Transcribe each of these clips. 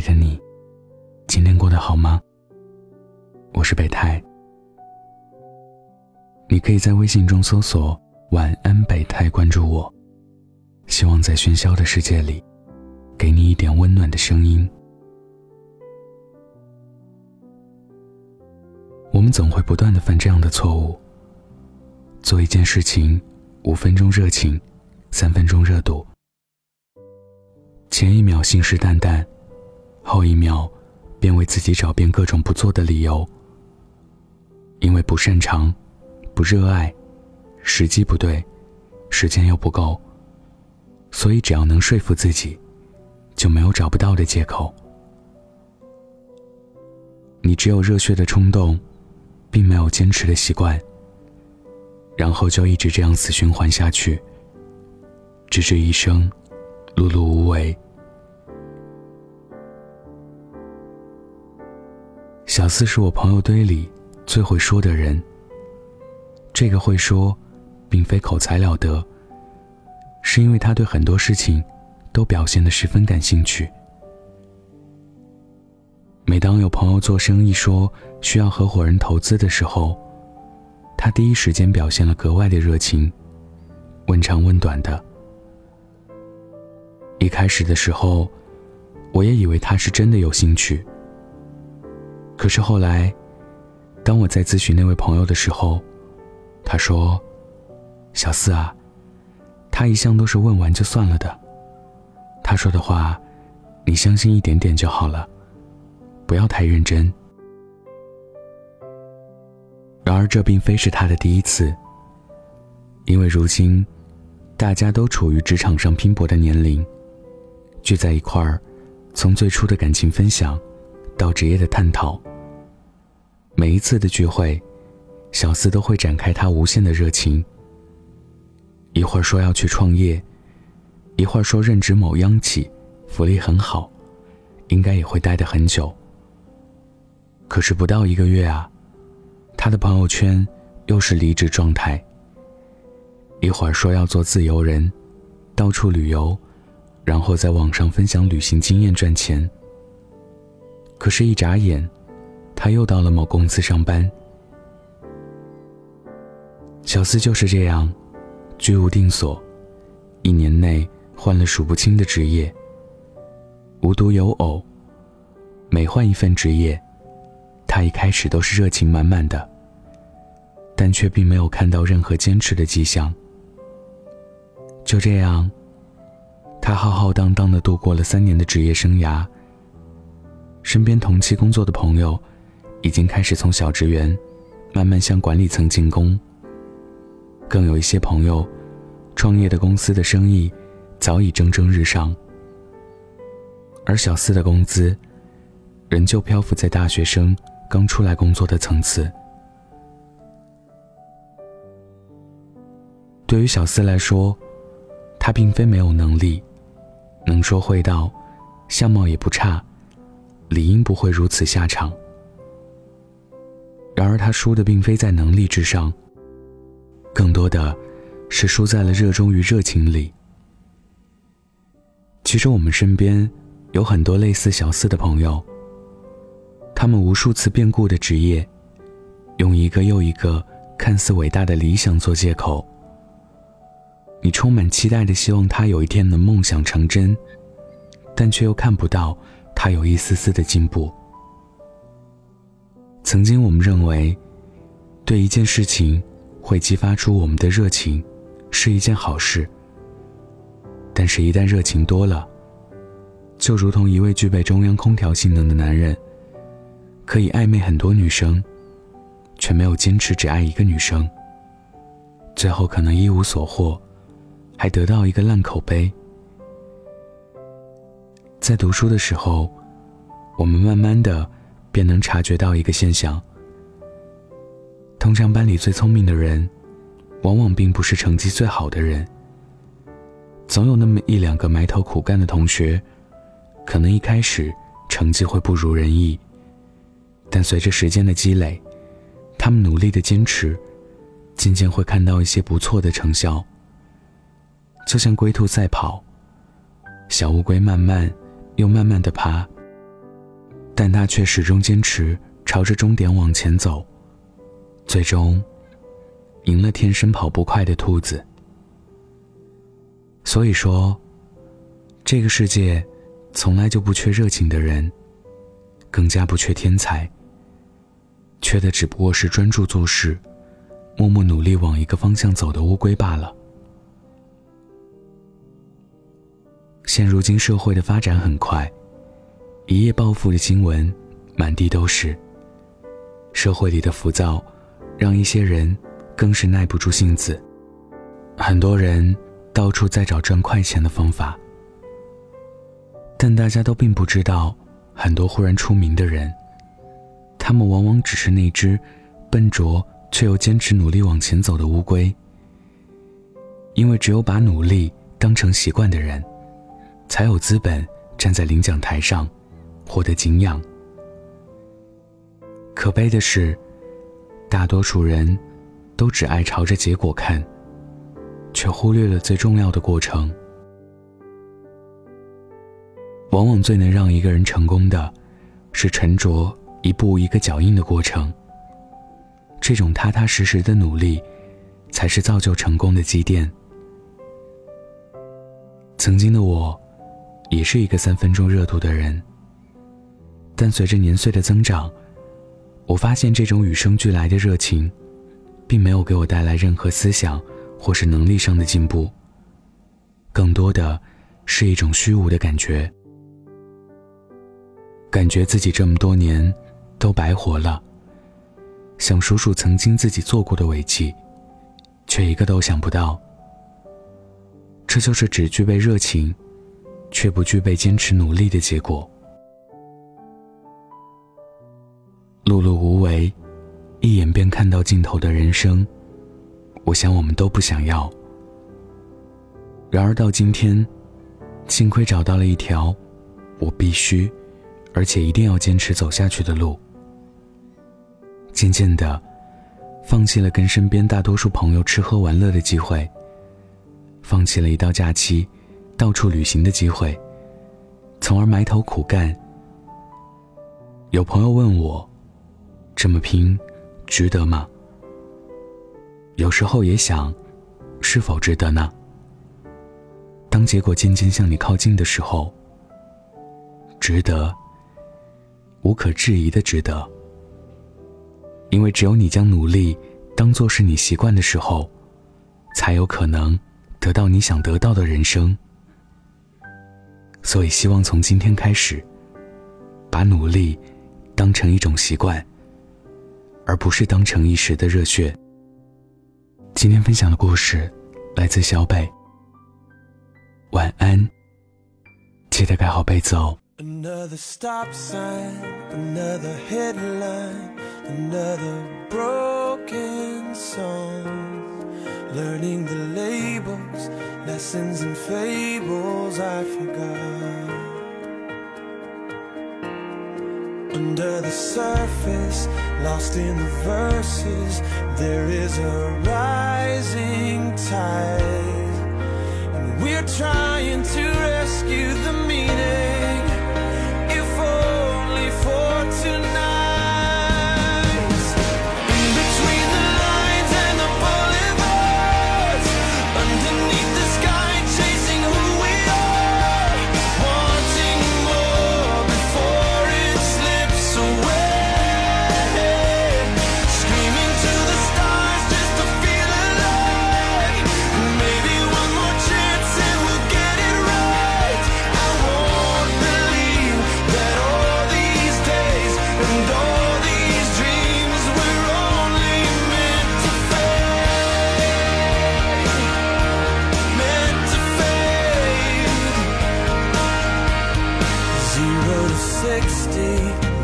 爱的你，今天过得好吗？我是北太，你可以在微信中搜索“晚安北太”，关注我。希望在喧嚣的世界里，给你一点温暖的声音。我们总会不断的犯这样的错误：做一件事情，五分钟热情，三分钟热度，前一秒信誓旦旦。后一秒，便为自己找遍各种不做的理由。因为不擅长，不热爱，时机不对，时间又不够，所以只要能说服自己，就没有找不到的借口。你只有热血的冲动，并没有坚持的习惯，然后就一直这样死循环下去，直至一生碌碌无为。小四是我朋友堆里最会说的人。这个会说，并非口才了得，是因为他对很多事情都表现得十分感兴趣。每当有朋友做生意说需要合伙人投资的时候，他第一时间表现了格外的热情，问长问短的。一开始的时候，我也以为他是真的有兴趣。可是后来，当我在咨询那位朋友的时候，他说：“小四啊，他一向都是问完就算了的。他说的话，你相信一点点就好了，不要太认真。”然而这并非是他的第一次，因为如今，大家都处于职场上拼搏的年龄，聚在一块儿，从最初的感情分享，到职业的探讨。每一次的聚会，小四都会展开他无限的热情。一会儿说要去创业，一会儿说任职某央企，福利很好，应该也会待得很久。可是不到一个月啊，他的朋友圈又是离职状态。一会儿说要做自由人，到处旅游，然后在网上分享旅行经验赚钱。可是，一眨眼。他又到了某公司上班。小四就是这样，居无定所，一年内换了数不清的职业。无独有偶，每换一份职业，他一开始都是热情满满的，但却并没有看到任何坚持的迹象。就这样，他浩浩荡荡的度过了三年的职业生涯。身边同期工作的朋友。已经开始从小职员，慢慢向管理层进攻。更有一些朋友，创业的公司的生意早已蒸蒸日上，而小四的工资，仍旧漂浮在大学生刚出来工作的层次。对于小四来说，他并非没有能力，能说会道，相貌也不差，理应不会如此下场。然而，他输的并非在能力之上，更多的是输在了热衷于热情里。其实，我们身边有很多类似小四的朋友，他们无数次变故的职业，用一个又一个看似伟大的理想做借口。你充满期待的希望他有一天能梦想成真，但却又看不到他有一丝丝的进步。曾经我们认为，对一件事情会激发出我们的热情，是一件好事。但是，一旦热情多了，就如同一位具备中央空调性能的男人，可以暧昧很多女生，却没有坚持只爱一个女生，最后可能一无所获，还得到一个烂口碑。在读书的时候，我们慢慢的。便能察觉到一个现象：通常班里最聪明的人，往往并不是成绩最好的人。总有那么一两个埋头苦干的同学，可能一开始成绩会不如人意，但随着时间的积累，他们努力的坚持，渐渐会看到一些不错的成效。就像龟兔赛跑，小乌龟慢慢又慢慢的爬。但他却始终坚持朝着终点往前走，最终赢了天生跑不快的兔子。所以说，这个世界从来就不缺热情的人，更加不缺天才。缺的只不过是专注做事、默默努力往一个方向走的乌龟罢了。现如今社会的发展很快，一夜暴富的新闻满地都是。社会里的浮躁，让一些人更是耐不住性子，很多人到处在找赚快钱的方法。但大家都并不知道，很多忽然出名的人。他们往往只是那只笨拙却又坚持努力往前走的乌龟，因为只有把努力当成习惯的人，才有资本站在领奖台上获得敬仰。可悲的是，大多数人都只爱朝着结果看，却忽略了最重要的过程。往往最能让一个人成功的，是沉着。一步一个脚印的过程，这种踏踏实实的努力，才是造就成功的积淀。曾经的我，也是一个三分钟热度的人，但随着年岁的增长，我发现这种与生俱来的热情，并没有给我带来任何思想或是能力上的进步，更多的是一种虚无的感觉，感觉自己这么多年。都白活了。想数数曾经自己做过的伟绩，却一个都想不到。这就是只具备热情，却不具备坚持努力的结果。碌碌无为，一眼便看到尽头的人生，我想我们都不想要。然而到今天，幸亏找到了一条我必须，而且一定要坚持走下去的路。渐渐的，放弃了跟身边大多数朋友吃喝玩乐的机会，放弃了一到假期到处旅行的机会，从而埋头苦干。有朋友问我，这么拼，值得吗？有时候也想，是否值得呢？当结果渐渐向你靠近的时候，值得，无可置疑的值得。因为只有你将努力当做是你习惯的时候，才有可能得到你想得到的人生。所以，希望从今天开始，把努力当成一种习惯，而不是当成一时的热血。今天分享的故事来自小北。晚安，记得盖好被子哦。Another stop sign, another headline, another broken song. Learning the labels, lessons and fables I forgot. Under the surface, lost in the verses, there is a rising tide. And we're trying to rescue the meaning.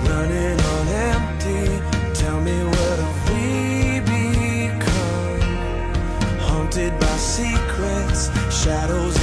running on empty. Tell me what have we become? Haunted by secrets, shadows.